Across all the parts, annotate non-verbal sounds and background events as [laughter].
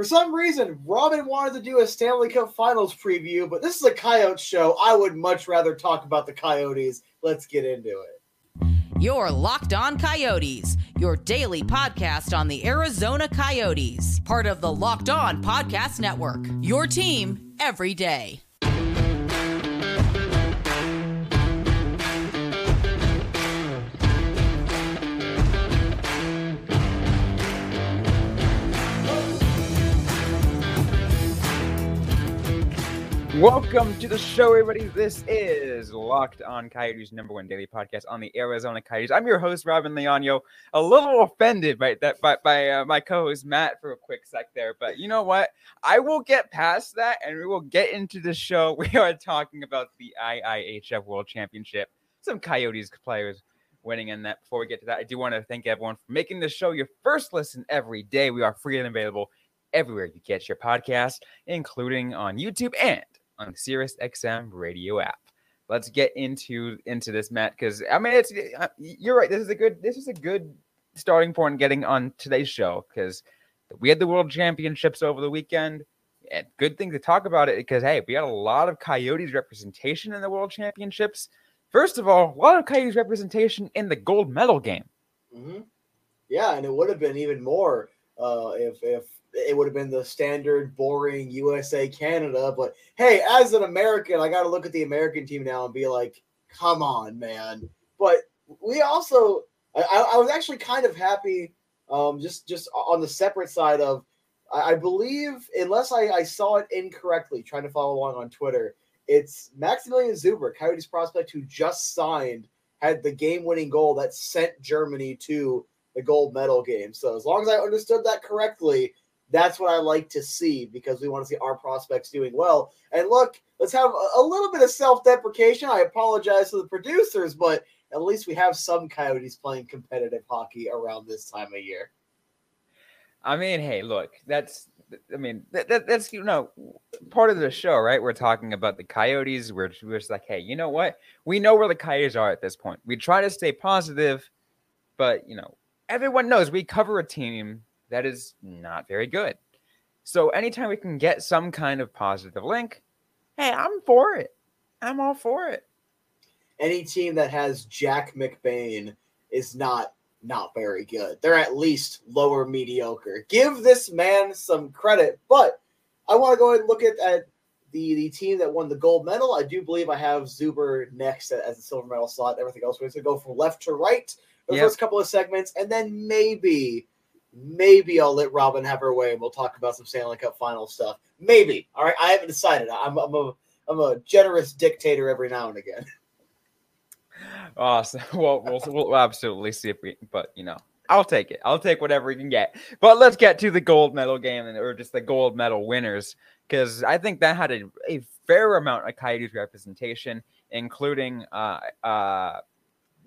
For some reason, Robyn wanted to do a Stanley Cup Finals preview, but this is a Coyotes show. I would much rather talk about the Coyotes. Let's get into it. Your Locked On Coyotes, your daily podcast on the Arizona Coyotes, part of the Locked On Podcast Network. Your team every day. Welcome to the show, everybody. This is Locked On Coyotes, number one daily podcast on the Arizona Coyotes. I'm your host, Robyn Leaño. A little offended by that by, by uh, my co-host Matt for a quick sec there, but you know what? I will get past that, and we will get into the show. [laughs] We are talking about the IIHF World Championship. Some Coyotes players winning in that. Before we get to that, I do want to thank everyone for making the show your first listen every day. We are free and available everywhere you get your podcast, including on YouTube and on Sirius XM radio app. Let's get into into this, Matt, because I mean, it's uh, you're right. This is a good this is a good starting point getting on today's show because we had the World Championships over the weekend. And good thing to talk about it because hey, we had a lot of Coyotes representation in the World Championships. First of all, a lot of Coyotes representation in the gold medal game. Mm-hmm. Yeah, and it would have been even more uh, if if it would have been the standard boring USA Canada. But hey, as an American, I got to look at the American team now and be like, come on, man. But we also, I, I was actually kind of happy, um, just just on the separate side of, I, I believe, unless I, I saw it incorrectly, trying to follow along on Twitter, it's Maksymilian Szuber, Coyotes prospect who just signed, had the game-winning goal that sent Germany to the gold medal game. So as long as I understood that correctly, that's what I like to see because we want to see our prospects doing well. And look, let's have a, little bit of self deprecation. I apologize to the producers, but at least we have some Coyotes playing competitive hockey around this time of year. I mean, hey, look, that's I mean, that, that, that's you know part of the show, right? We're talking about the Coyotes. We're, we're just like, hey, you know what? We know where the Coyotes are at this point. We try to stay positive, but you know, everyone knows we cover a team that is not very good. So anytime we can get some kind of positive link, hey, I'm for it. I'm all for it. Any team that has Jack McBain is not not very good. They're at least lower mediocre. Give this man some credit. But I want to go ahead and look at, at the, the team that won the gold medal. I do believe I have Szuber next as a silver medal slot. Everything else we're going to go from left to right the yep. first couple of segments, and then maybe Maybe I'll let Robyn have her way and we'll talk about some Stanley Cup final stuff. Maybe. All right. I haven't decided. I'm, I'm a I'm a generous dictator every now and again. [laughs] Awesome. Well, we'll, we'll absolutely see if we, but you know, I'll take it. I'll take whatever we can get. But let's get to the gold medal game and or just the gold medal winners because I think that had a, a fair amount of Coyotes representation, including uh, uh,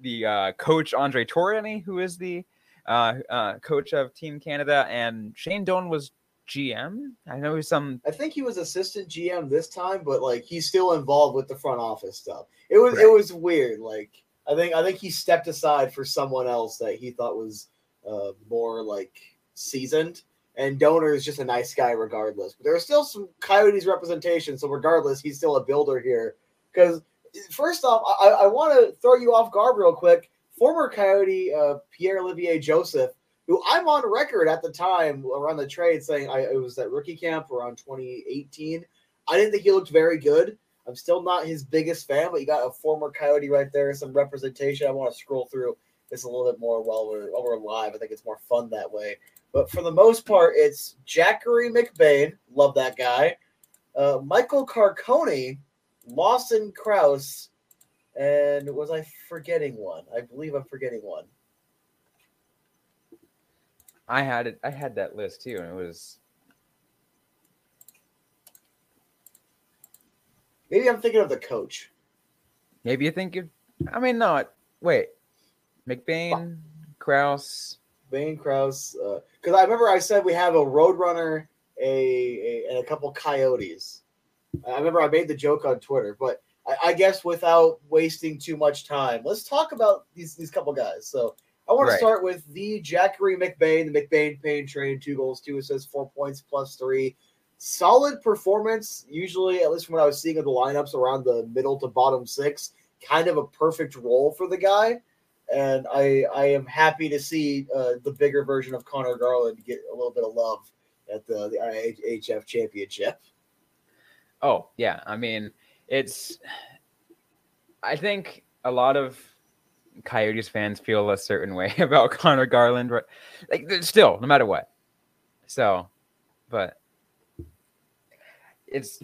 the uh, coach Andre Tourigny, who is the coach of Team Canada, and Shane Doan was GM. I know he's some. I think he was assistant GM this time, but like he's still involved with the front office stuff. It was right. it was weird. Like I think I think he stepped aside for someone else that he thought was uh, more like seasoned. And Donor is just a nice guy, regardless. But there's still some Coyotes representation, so regardless, he's still a builder here. Because first off, I, I want to throw you off guard real quick former Coyote uh, Pierre Olivier Joseph, who I'm on record at the time around the trade saying I it was at rookie camp around 2018. I didn't think he looked very good. I'm still not his biggest fan, but you got a former Coyote right there, some representation. I want to scroll through this a little bit more while we're while we're live. I think it's more fun that way. But for the most part, it's Jackery McBain, love that guy. Uh, Michael Carcone, Lawson Crouse, and was I forgetting one? I believe I'm forgetting one. I had it. I had that list too, and it was. Maybe I'm thinking of the coach. Maybe you think you. I mean, not Wait, McBain, Crouse, Bain, Crouse. Because uh, I remember I said we have a Roadrunner, a, a and a couple Coyotes. I remember I made the joke on Twitter, but I, I, guess without wasting too much time, let's talk about these these couple guys. So I want Right. to start with the Jackery McBain, the McBain Payne train, two goals, two assists, four points, plus three. Solid performance, usually, at least from what I was seeing of the lineups around the middle to bottom six. Kind of a perfect role for the guy. And I I am happy to see uh, the bigger version of Conor Garland get a little bit of love at the, the IHF championship. Oh, yeah. I mean, it's. I think a lot of Coyotes fans feel a certain way [laughs] about Conor Garland, right? Like, still, no matter what. So, but it's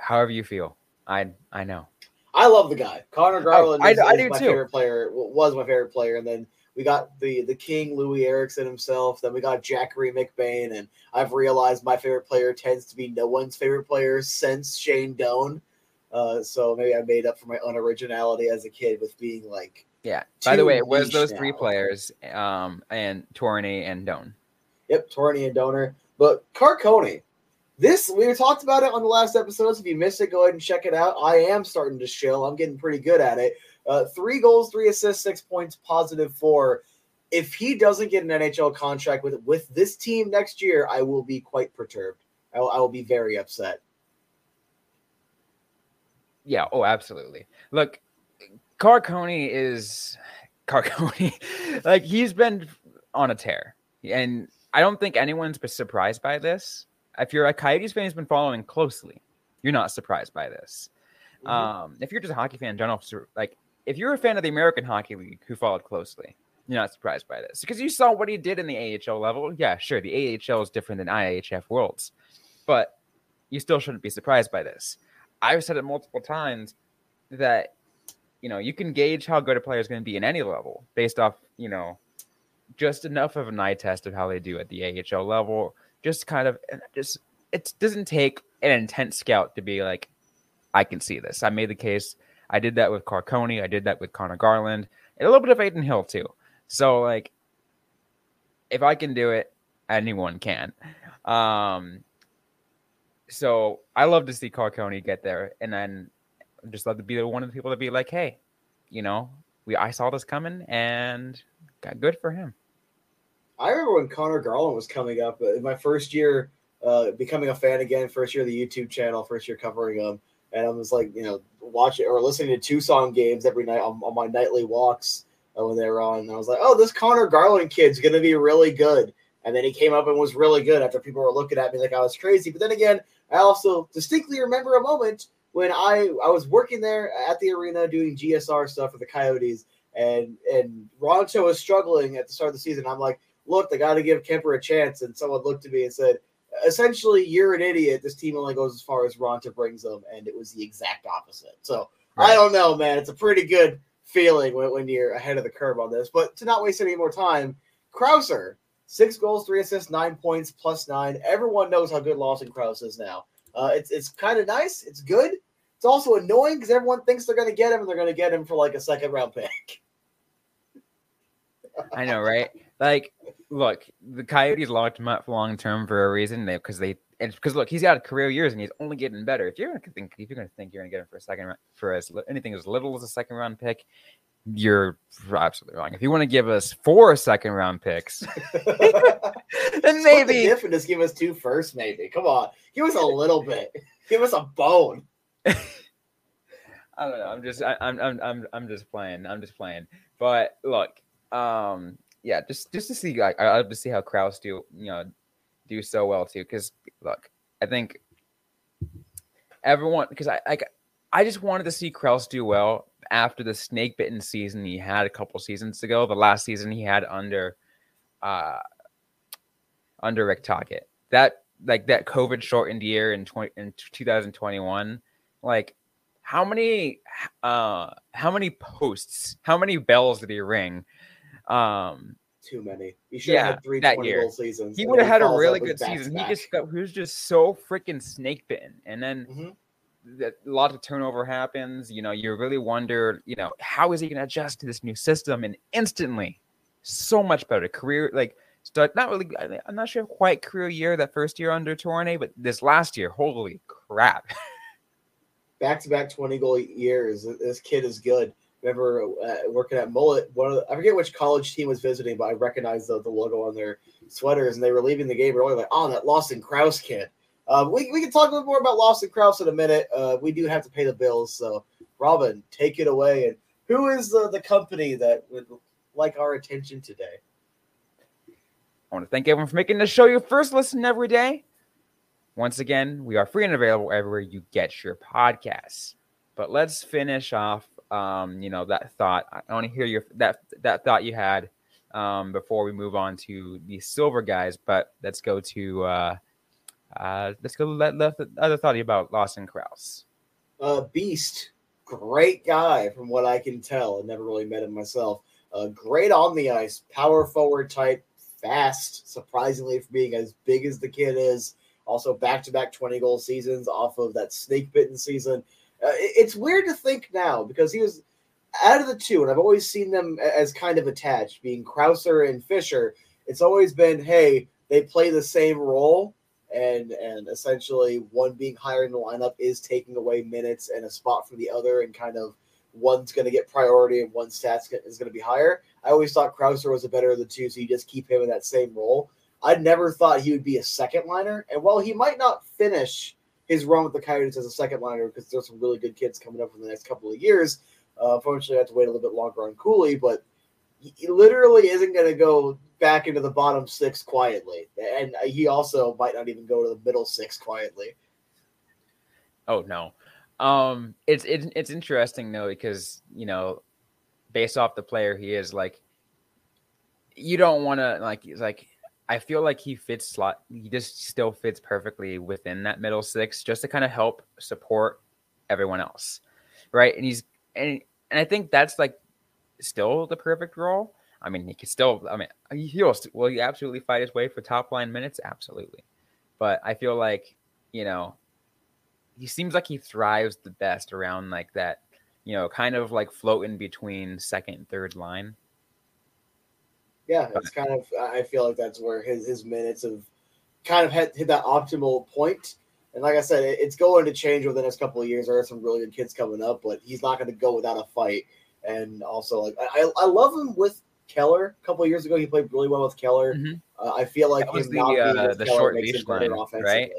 however you feel. I I know. I love the guy. Conor Garland Oh, I- is, I is do my too. favorite player. Was my favorite player, and then we got the the King Loui Eriksson himself. Then we got Jackery McBain, and I've realized my favorite player tends to be no one's favorite player since Shane Doan. Uh, so maybe I made up for my unoriginality as a kid with being like, Yeah. By the way, it was those three now. players, um, and Tourigny and Doan. yep, Tourigny and Donor. But Carcone, this we talked about it on the last episodes. If you missed it, go ahead and check it out. I am starting to shill. I'm getting pretty good at it. Uh, three goals, three assists, six points, positive four. If he doesn't get an NHL contract with with this team next year, I will be quite perturbed. I will, I will be very upset. Yeah. Oh, absolutely. Look, Carcone is Carcone. [laughs] like he's been on a tear, and I don't think anyone's been surprised by this. If you're a Coyotes fan who's been following closely, you're not surprised by this. Mhm. Um, if you're just a hockey fan, sur- like if you're a fan of the American Hockey League who followed closely, you're not surprised by this because you saw what he did in the AHL level. Yeah, sure, the AHL is different than IHF Worlds, but you still shouldn't be surprised by this. I've said it multiple times that you know you can gauge how good a player is going to be in any level based off you know just enough of an eye test of how they do at the AHL level. Just kind of just it doesn't take an intense scout to be like, I can see this. I made the case. I did that with Carcone. I did that with Conor Garland, and a little bit of Adin Hill too. So like, if I can do it, anyone can. Um, so I love to see Carcone get there, and then just love to be the one of the people to be like, hey, you know, we I saw this coming, and got good for him. I remember when Conor Garland was coming up uh, in my first year, uh, becoming a fan again, first year of the YouTube channel, first year covering him. And I was like, you know, watching or listening to Tucson games every night on, on my nightly walks uh, when they were on. And I was like, oh, this Conor Garland kid's to be really good. And then he came up and was really good after people were looking at me like I was crazy. But then again, I also distinctly remember a moment when I, I was working there at the arena doing GSR stuff for the Coyotes. And, and Raanta was struggling at the start of the season. I'm like, look, they got to give Kuemper a chance. And someone looked at me and said, essentially, you're an idiot. This team only goes as far as Raanta brings them. And it was the exact opposite. So I don't know, man. It's a pretty good feeling when, when you're ahead of the curve on this. But to not waste any more time, Krauser, six goals, three assists, nine points, plus nine. Everyone knows how good Lawson Crouse is now. Uh, it's it's kind of nice. It's good. It's also annoying because everyone thinks they're going to get him, and they're going to get him for like a second round pick. I know, right? Like, look, the Coyotes locked him up long term for a reason. Because they because look, he's got career years and he's only getting better. If you're gonna think if you're gonna think you're gonna get him for a second for as anything as little as a second round pick, you're absolutely wrong. If you want to give us four second round picks, [laughs] then the maybe and just give us two first, maybe. Come on, give us a little bit. Give us a bone. [laughs] I don't know. I'm just I, I'm I'm I'm I'm just playing. I'm just playing. But look, um, yeah, just just to see like I love to see how Crouse do you know do so well too. Because look, I think everyone because I like I just wanted to see Crouse do well after the snake bitten season he had a couple seasons ago. The last season he had under uh under Rick Tocchet. That like that COVID shortened year in 20, in 2021 like how many uh how many posts how many bells did he ring um Too many. You should have Yeah, had three that year. seasons. he would have had a really good season he back-to-back. just got he was just so freaking snake bitten and then Mhm. That a lot of turnover happens you know you really wonder you know how is he going to adjust to this new system and instantly so much better career like start not really i'm not sure quite career year that first year under Tourigny, but this last year holy crap back to back 20 goal years. This kid is good. remember uh, working at Mullett. One of the, I forget which college team was visiting, but I recognized the, the logo on their sweaters, and they were leaving the game early. Like, oh, that Lawson Crouse kid. Uh, we, we can talk a little more about Lawson Crouse in a minute. Uh, we do have to pay the bills, so Robyn, take it away. And who is the, the company that would like our attention today? I want to thank everyone for making the show your first listen every day. Once again, we are free and available everywhere you get your podcasts. But let's finish off, um, you know, that thought. I want to hear your that that thought you had um, before we move on to the silver guys. But let's go to uh, uh, let's go let, let the other thought about Lawson Crouse. Uh, Beast, great guy from what I can tell. I never really met him myself. Uh, great on the ice, power forward type, fast, surprisingly for being as big as the kid is. Also, back to back 20 goal seasons off of that snake bitten season. Uh, it, it's weird to think now because he was out of the two, and I've always seen them as kind of attached, being Krauser and Fischer. It's always been, hey, they play the same role, and and essentially one being higher in the lineup is taking away minutes and a spot from the other, and kind of one's going to get priority and one stats is going to be higher. I always thought Krauser was a better of the two, so you just keep him in that same role. I never thought he would be a second liner, and while he might not finish his run with the Coyotes as a second liner because there's some really good kids coming up in the next couple of years. Uh, unfortunately, I have to wait a little bit longer on Cooley, but he literally isn't going to go back into the bottom six quietly, and he also might not even go to the middle six quietly. Oh no, um, it's it's it's interesting though because you know, based off the player he is, like, you don't want to like like I feel like he fits slot. He just still fits perfectly within that middle six, just to kind of help support everyone else, right? And he's and and I think that's like still the perfect role. I mean, he could still. I mean, he'll will he absolutely fight his way for top line minutes? Absolutely, but I feel like you know he seems like he thrives the best around like that. You know, kind of like floating between second and third line yeah, it's kind of. I feel like that's where his his minutes have kind of hit, hit that optimal point. And like I said, it, it's going to change over the next couple of years. There are some really good kids coming up, but he's not going to go without a fight. And also, like I, I love him with Keller. A couple of years ago, he played really well with Keller. Mm-hmm. Uh, I feel like him the, not uh, the Keller short leash line, right?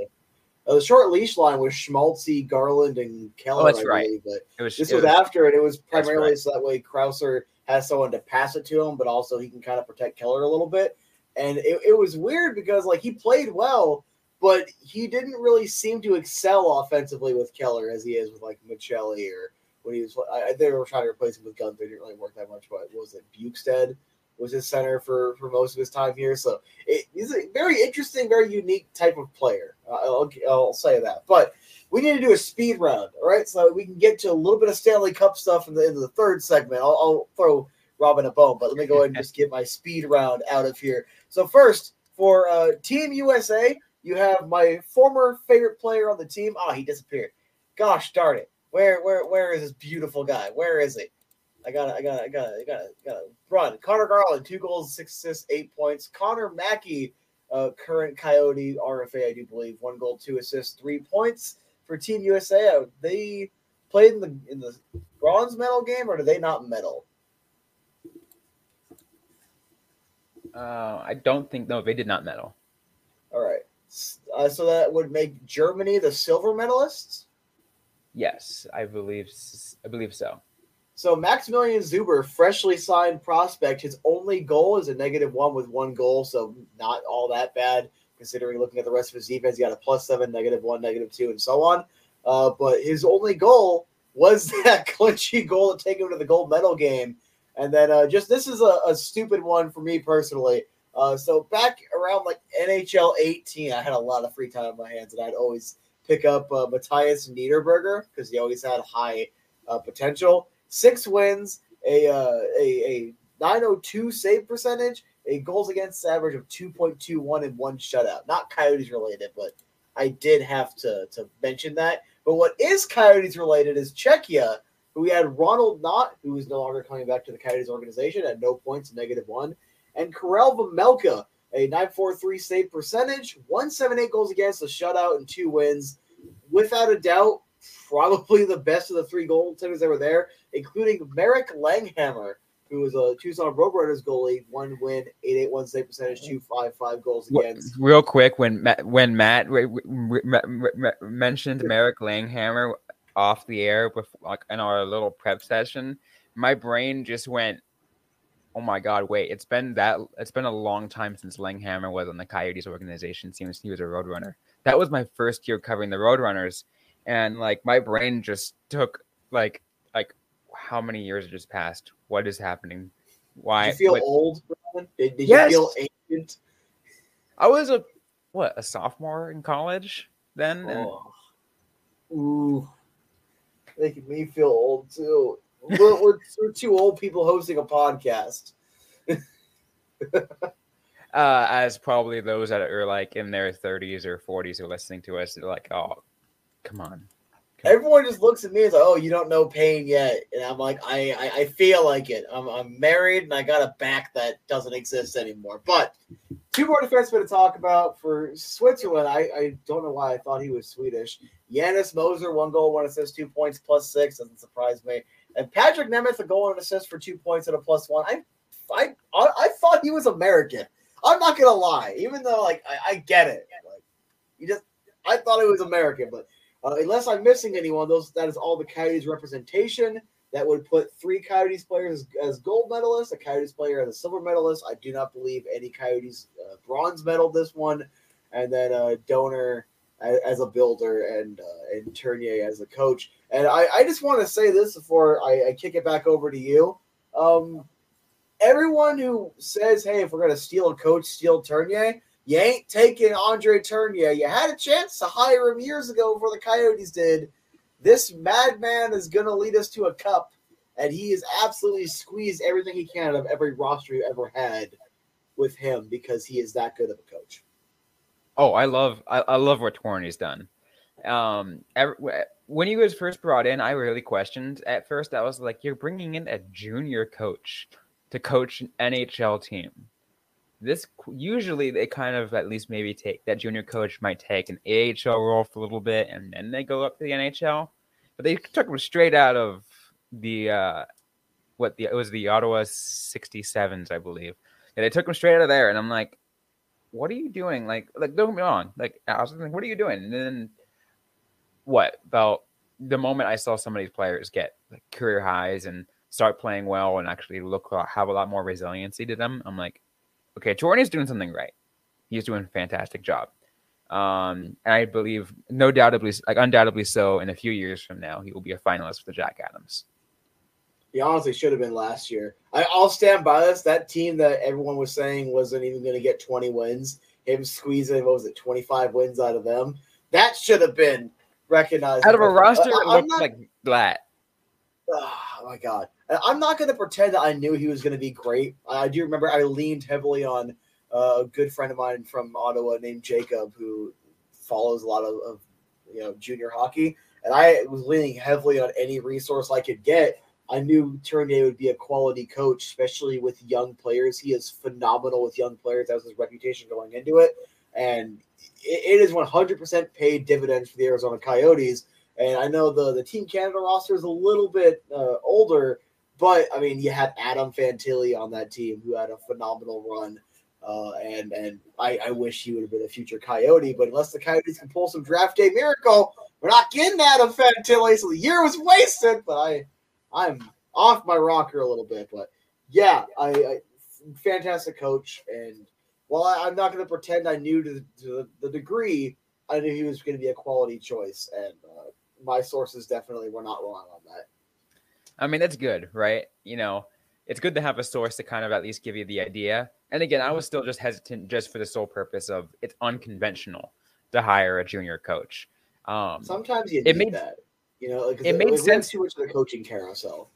Uh, the short leash line was Schmaltzy, Garland, and Keller. Oh, that's right. Believe, but it was, this was, was, after it. It was primarily right. so that way Krauser has someone to pass it to him, but also he can kind of protect Keller a little bit. And it, it was weird because like he played well, but he didn't really seem to excel offensively with Keller as he is with like Maccelli or when he was. I, they were trying to replace him with Guenther. It didn't really work that much. But was it Bjugstad was his center for for most of his time here? So it, he's a very interesting, very unique type of player. Uh, I'll, I'll say that. But we need to do a speed round, all right? So we can get to a little bit of Stanley Cup stuff in the, in the third segment. I'll, I'll throw Robyn a bone, but let me go ahead and just get my speed round out of here. So first, for uh, Team USA, you have my former favorite player on the team. Oh, he disappeared. Gosh darn it! Where where where is this beautiful guy? Where is he? I got I got I got I got I got run. Conor Garland, two goals, six assists, eight points. Connor Mackey, uh, current Coyote RFA, I do believe, one goal, two assists, three points for Team USA? They played in the in the bronze medal game, or did they not medal? Uh, I don't think no, they did not medal. All right, uh, so that would make Germany the silver medalists. Yes, I believe I believe so. So Maksymilian Szuber, freshly signed prospect, his only goal is a negative one with one goal, so not all that bad considering looking at the rest of his defense. He got a plus seven, negative one, negative two, and so on. Uh, but his only goal was [laughs] that clinchy goal to take him to the gold medal game. And then uh, just this is a, a, stupid one for me personally. Uh, so back around like NHL 18, I had a lot of free time on my hands, and I'd always pick up uh, Mathias Niederberger because he always had high uh, potential. Six wins, a, uh, a a 902 save percentage, a goals against average of 2.21 and one shutout. Not Coyotes related, but I did have to, to mention that. But what is Coyotes related is Czechia, who we had Ronald Knot, who is no longer coming back to the Coyotes organization at no points, negative one, and Karel Vejmelka, a 943 save percentage, 178 goals against, a shutout, and two wins. Without a doubt, probably the best of the three goaltenders that were there, including Marek Langhamer, who was a Tucson Roadrunners goalie, one win, 881 save percentage, 255 goals against. Real quick, when Matt, when Matt mentioned Marek Langhamer off the air with like in our little prep session, my brain just went, "Oh my god, wait! It's been that it's been a long time since Langhamer was on the Coyotes organization. Seems he was a Roadrunner. That was my first year covering the Roadrunners, and like my brain just took like like how many years just passed? What is happening? Why? Did you feel what, old? Did, did yes. you feel ancient? I was a what a sophomore in college then. Oh. Ooh, making me feel old too. We're, we're, we're two old people hosting a podcast. [laughs] uh, as probably those that are like in their 30s or 40s are listening to us, they're like, "Oh, come on." Everyone just looks at me and like, "Oh, you don't know pain yet," and I'm like, "I, I, I feel like it. I'm, I'm married and I got a back that doesn't exist anymore." But two more defensemen to talk about for Switzerland. I, I don't know why I thought he was Swedish. Janis Moser, one goal, one assist, two points, plus six. Doesn't surprise me. And Patrik Nemeth, a goal and an assist for two points and a plus one. I, I, I thought he was American. I'm not gonna lie, even though like I, I get it. Like you just, I thought he was American, but uh, unless I'm missing anyone, those that is all the Coyotes representation. That would put three Coyotes players as, as gold medalists, a Coyotes player as a silver medalist. I do not believe any Coyotes uh, bronze medal this one, and then a donor as, a builder and uh, and Tourigny as a coach. And I, I just want to say this before I, I kick it back over to you. Um, everyone who says, "Hey, if we're gonna steal a coach, steal Tourigny," You ain't taking Andre Tourigny. You had a chance to hire him years ago before the Coyotes did. This madman is going to lead us to a cup, and he has absolutely squeezed everything he can out of every roster you ever had with him because he is that good of a coach. Oh, I love I, I love what Tourigny's done. Um, every, when he was first brought in, I really questioned at first. I was like, "You're bringing in a junior coach to coach an NHL team." this usually they kind of at least maybe take that junior coach might take an AHL role for a little bit and then they go up to the NHL. But they took him straight out of the uh what the it was the Ottawa 67s, I believe. And they took him straight out of there and I'm like, what are you doing? Like like don't get me wrong. Like I was like, what are you doing? And then what about the moment I saw some of these players get like career highs and start playing well and actually look have a lot more resiliency to them, I'm like, okay, Jordan is doing something right. He's doing a fantastic job. Um, and I believe, no doubtably, like undoubtedly so, in a few years from now, he will be a finalist for the Jack Adams. He honestly should have been last year. I, will stand by this. That team that everyone was saying wasn't even going to get 20 wins, him squeezing, what was it, 25 wins out of them, that should have been recognized. Out of a roster that looked not, like that. Oh, my God. I'm not going to pretend that I knew he was going to be great. I do remember I leaned heavily on uh, a good friend of mine from Ottawa named Jacob, who follows a lot of, of you know junior hockey, and I was leaning heavily on any resource I could get. I knew Tourigny would be a quality coach, especially with young players. He is phenomenal with young players. That was his reputation going into it, and it, is 100% paid dividends for the Arizona Coyotes. And I know the the Team Canada roster is a little bit uh, older, but I mean, you had Adam Fantilli on that team who had a phenomenal run. Uh, and and I, I wish he would have been a future Coyote, but unless the Coyotes can pull some draft day miracle, we're not getting Adam Fantilli. So the year was wasted. But I I'm off my rocker a little bit. But yeah, I, I fantastic coach. And while I, am not going to pretend I knew to, to, the degree, I knew he was going to be a quality choice. And uh, my sources definitely were not wrong on that. I mean, that's good, right? You know, it's good to have a source to kind of at least give you the idea. And again, I was still just hesitant just for the sole purpose of it's unconventional to hire a junior coach. Um, Sometimes you it made, that. You know, like, it, it made it sense too much of the coaching carousel.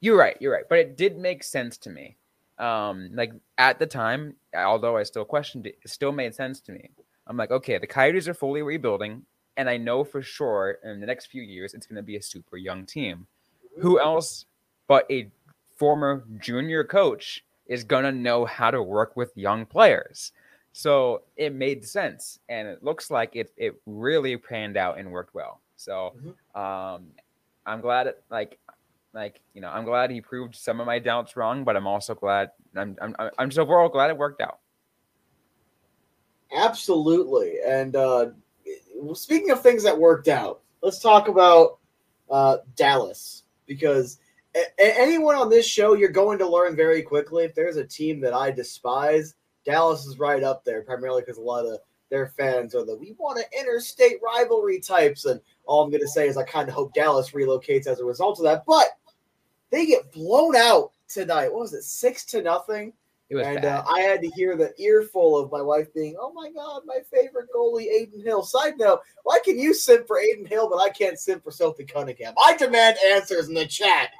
You're right. You're right. But it did make sense to me. Um, like at the time, although I still questioned it, it still made sense to me. I'm like, okay, the Coyotes are fully rebuilding, and I know for sure in the next few years it's going to be a super young team who else but a former junior coach is going to know how to work with young players? So it made sense. And it looks like it, it really panned out and worked well. So, Mhm. um, I'm glad it like, like you know, I'm glad he proved some of my doubts wrong, but I'm also glad I'm I'm I'm- just overall glad it worked out. Absolutely. And uh, speaking of things that worked out, let's talk about uh, Dallas because a- anyone on this show, you're going to learn very quickly. If there's a team that I despise, Dallas is right up there, primarily because a lot of their fans are the we want an interstate rivalry types. And all I'm going to say is I kind of hope Dallas relocates as a result of that. But they get blown out tonight. What was it, six to nothing? It was and bad. uh, I had to hear the earful of my wife being, "Oh my God, my favorite goalie, Adin Hill." Side note: Why can you simp for Adin Hill, but I can't simp for Sophie Cunningham? I demand answers in the chat.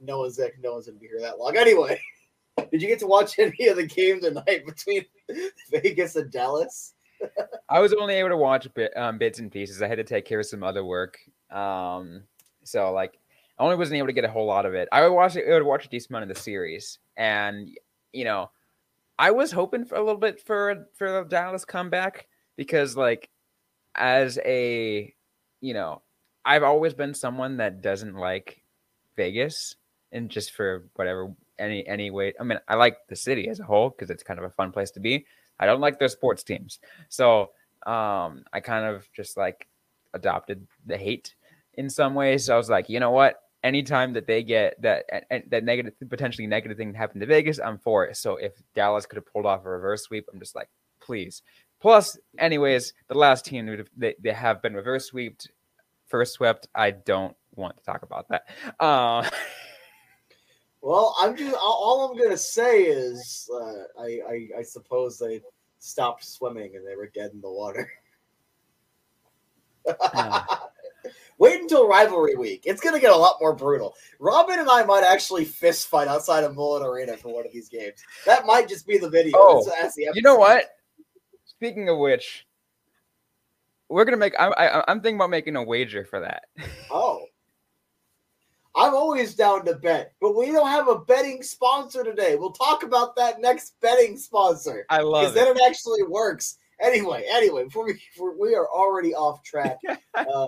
No one's no one's gonna be here that long. Anyway, [laughs] did you get to watch [laughs] any of the game tonight between [laughs] Vegas and Dallas? I was only able to watch bit, um, bits and pieces. I had to take care of some other work. Um, so like, I only wasn't able to get a whole lot of it. I would watch it. I would watch a decent amount of the series, and you know, I was hoping for a little bit for for the Dallas comeback because like, as a you know, I've always been someone that doesn't like Vegas, and just for whatever any any way. I mean, I like the city as a whole because it's kind of a fun place to be. I don't like their sports teams. So um, I kind of just like adopted the hate in some ways. So I was like, you know what? Anytime that they get that that negative, potentially negative thing happen to Vegas, I'm for it. So if Dallas could have pulled off a reverse sweep, I'm just like, please. Plus, anyways, the last team have- they, they have been reverse swept, first swept. I don't want to talk about that. Uh, [laughs] Well, I'm just all, I'm gonna say is uh, I, I I suppose they stopped swimming and they were dead in the water. [laughs] Wait until rivalry week. It's gonna get a lot more brutal. Robyn and I might actually fist fight outside of Mullett Arena for one of these games. That might just be the video. Oh, That's- that's the you know what? Speaking of which, we're gonna make. I, I, I'm thinking about making a wager for that. Oh. I'm always down to bet, but we don't have a betting sponsor today. We'll talk about that next betting sponsor. I love because then it. actually works. Anyway, anyway, before we before we are already off track. [laughs] uh,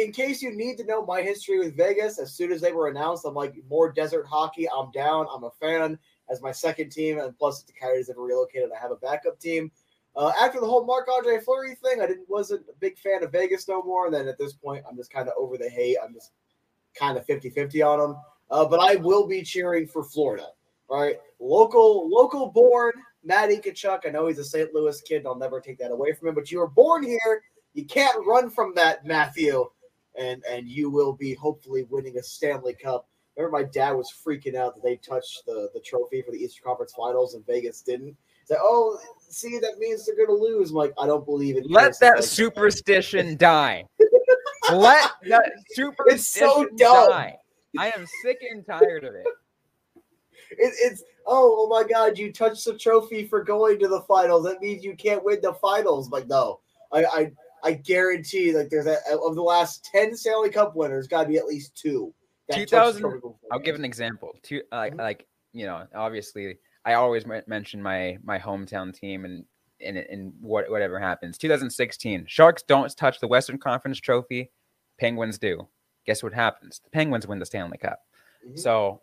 in case you need to know my history with Vegas, as soon as they were announced, I'm like more desert hockey. I'm down. I'm a fan as my second team, and plus if the Coyotes ever relocated, I have a backup team. Uh, after the whole Marc Andre Fleury thing, I didn't wasn't a big fan of Vegas no more. And then at this point, I'm just kind of over the hate. I'm just kind of 50-50 on them. Uh, but I will be cheering for Florida. All right, local local born Matt Tkachuk. I know he's a St. Louis kid. And I'll never take that away from him. But you were born here. You can't run from that, Matthew. And and you will be hopefully winning a Stanley Cup. Remember, my dad was freaking out that they touched the the trophy for the Eastern Conference Finals and Vegas didn't. He's like, oh, see, that means they're gonna lose. I'm like, I don't believe it. Let that like superstition die. Let [laughs] that superstition It's so dumb. die. I am sick and tired of it. It, it's oh, oh my god, you touched the trophy for going to the finals. That means you can't win the finals. Like no, I I, I guarantee like there's a, of the last ten Stanley Cup winners, got to be at least two. that the 2000 I'll give an example. Two, like, Mhm. like you know, obviously, I always mention my my hometown team and and and what whatever happens. 2016, Sharks don't touch the Western Conference trophy. Penguins do. Guess what happens? The Penguins win the Stanley Cup. Mhm. So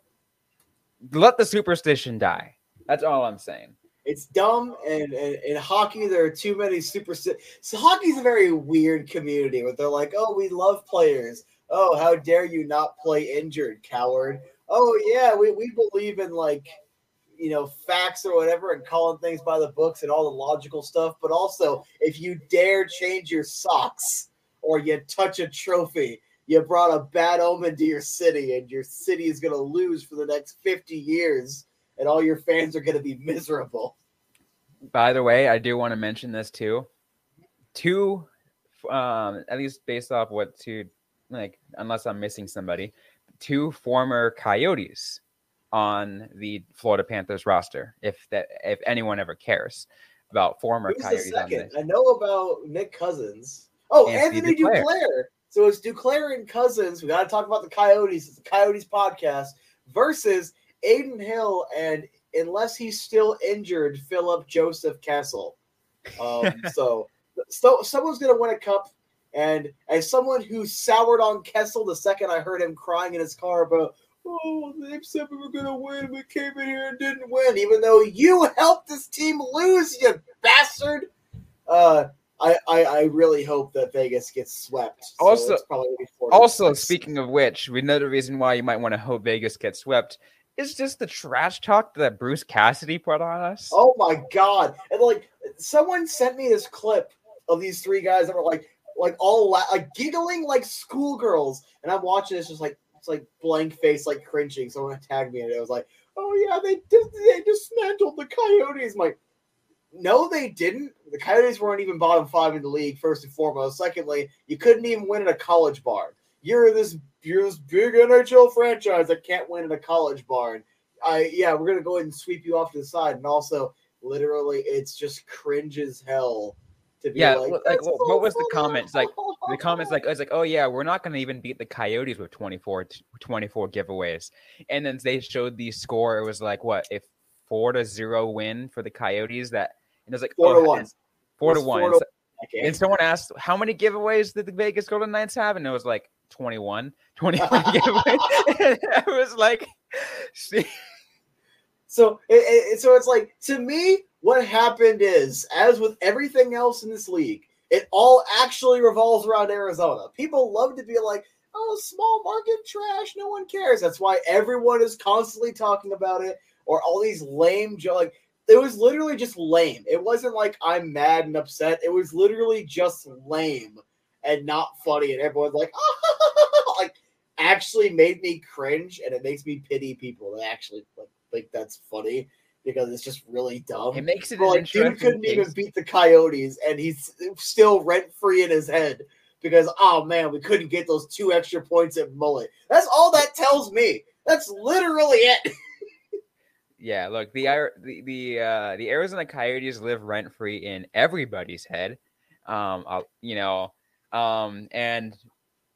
let the superstition die. That's all I'm saying. It's dumb, and, in hockey there are too many super. So hockey's a very weird community where they're like, "Oh, we love players. Oh, how dare you not play injured, coward? Oh yeah, we, we believe in like, you know, facts or whatever, and calling things by the books and all the logical stuff. But also, if you dare change your socks or you touch a trophy, you brought a bad omen to your city, and your city is gonna lose for the next fifty years." and all your fans are going to be miserable. By the way, I do want to mention this too. Two, um, at least based off what two, like, unless I'm missing somebody, two former Coyotes on the Florida Panthers roster. If that, if anyone ever cares about former Who's Coyotes on second? I know about Nick Cousins. Oh, Anthony Anthony, Duclair. Duclair. So it's Duclair and Cousins. We got to talk about the Coyotes. It's the Coyotes podcast versus Adin Hill and unless he's still injured, Philip Joseph Kessel. Um, [laughs] so, so someone's to win a cup. And as someone who soured on Kessel the second I heard him crying in his car about, oh, they said we were going to win. We came in here and didn't win, even though you helped this team lose, you bastard. Uh, I, I, I really hope that Vegas gets swept. So Also- it's probably gonna be 40 Also, speaking of which, we know the reason why you might want to hope Vegas gets swept is just the trash talk that Bruce Cassidy put on us. Oh my god! And like, someone sent me this clip of these three guys that were like, like all la- like giggling like schoolgirls, and I'm watching this just like it's like blank face, like cringing. Someone tagged me, and it was like, oh yeah, they dis- they dismantled the Coyotes. I'm like, no, they didn't. The Coyotes weren't even bottom five in the league. First and foremost. Secondly, you couldn't even win at a college bar. You're this you're this big NHL franchise that can't win at a college bar. And I yeah, we're gonna go ahead and sweep you off to the side. And also, literally, it's just cringe as hell to be Yeah, like, what- like, so what was the comments? Like, the comments like it's like oh yeah we're not going to even beat the coyotes with 24 24 giveaways and then they showed the score it was like what if four to zero win for the coyotes that and it was like four oh, to one. four to one four and, to Okay. and someone asked how many giveaways did the vegas golden knights have and it was like 21 [laughs] 21 [laughs] giveaways and i was like [laughs] see, So it, it, so it's like to me, what happened is, as with everything else in this league, it all actually revolves around Arizona. People love to be like, "Oh, small market trash, no one cares." That's why everyone is constantly talking about it, or all these lame jokes. It was literally just lame. It wasn't like I'm mad and upset. It was literally just lame and not funny. And everyone's like, [laughs] like actually made me cringe, and it makes me pity people that actually like think that's funny because it's just really dumb. it makes it But, like, dude couldn't even beat the Coyotes, and he's still rent free in his head because oh man, we couldn't get those two extra points at Mullett. That's all that tells me. That's literally it. [laughs] Yeah, look, the the the uh, the Arizona Coyotes live rent free in everybody's head. Um, I'll, you know, um, and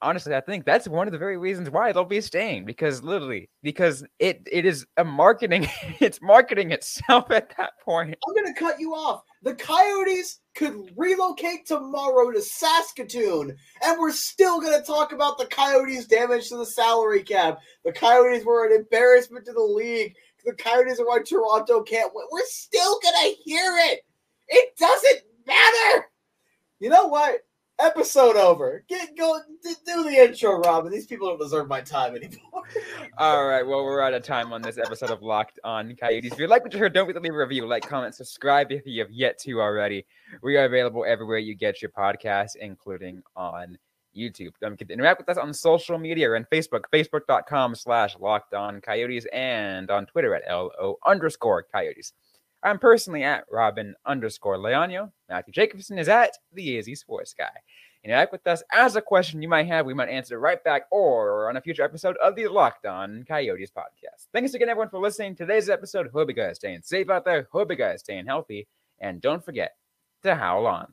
honestly, I think that's one of the very reasons why they'll be staying because literally because it it is a marketing, [laughs] it's marketing itself [laughs] at that point. I'm gonna cut you off. The Coyotes could relocate tomorrow to Saskatoon, and we're still gonna talk about the Coyotes' damage to the salary cap. The Coyotes were an embarrassment to the league. The Coyotes are why Toronto can't win. We're still gonna hear it. It doesn't matter. You know what? Episode over. Get go. Do the intro, Robyn. These people don't deserve my time anymore. [laughs] All right, well, we're out of time on this episode of Locked On Coyotes. If you like what you heard, don't forget to leave a review, like, comment, subscribe if you have yet to already. We are available everywhere you get your podcasts, including on YouTube. Don't forget to interact with us on social media. We're on Facebook, facebook.com slash Locked On Coyotes, and on Twitter at LO underscore Coyotes. I'm personally at Robyn underscore Leonio. Matthew Jacobson is at the Izzy Sports Guy. Interact with us as a question you might have. We might answer it right back or on a future episode of the Locked On Coyotes podcast. Thanks again, everyone, for listening to today's episode. Hope you guys staying safe out there. Hope you guys staying healthy. And don't forget to howl on.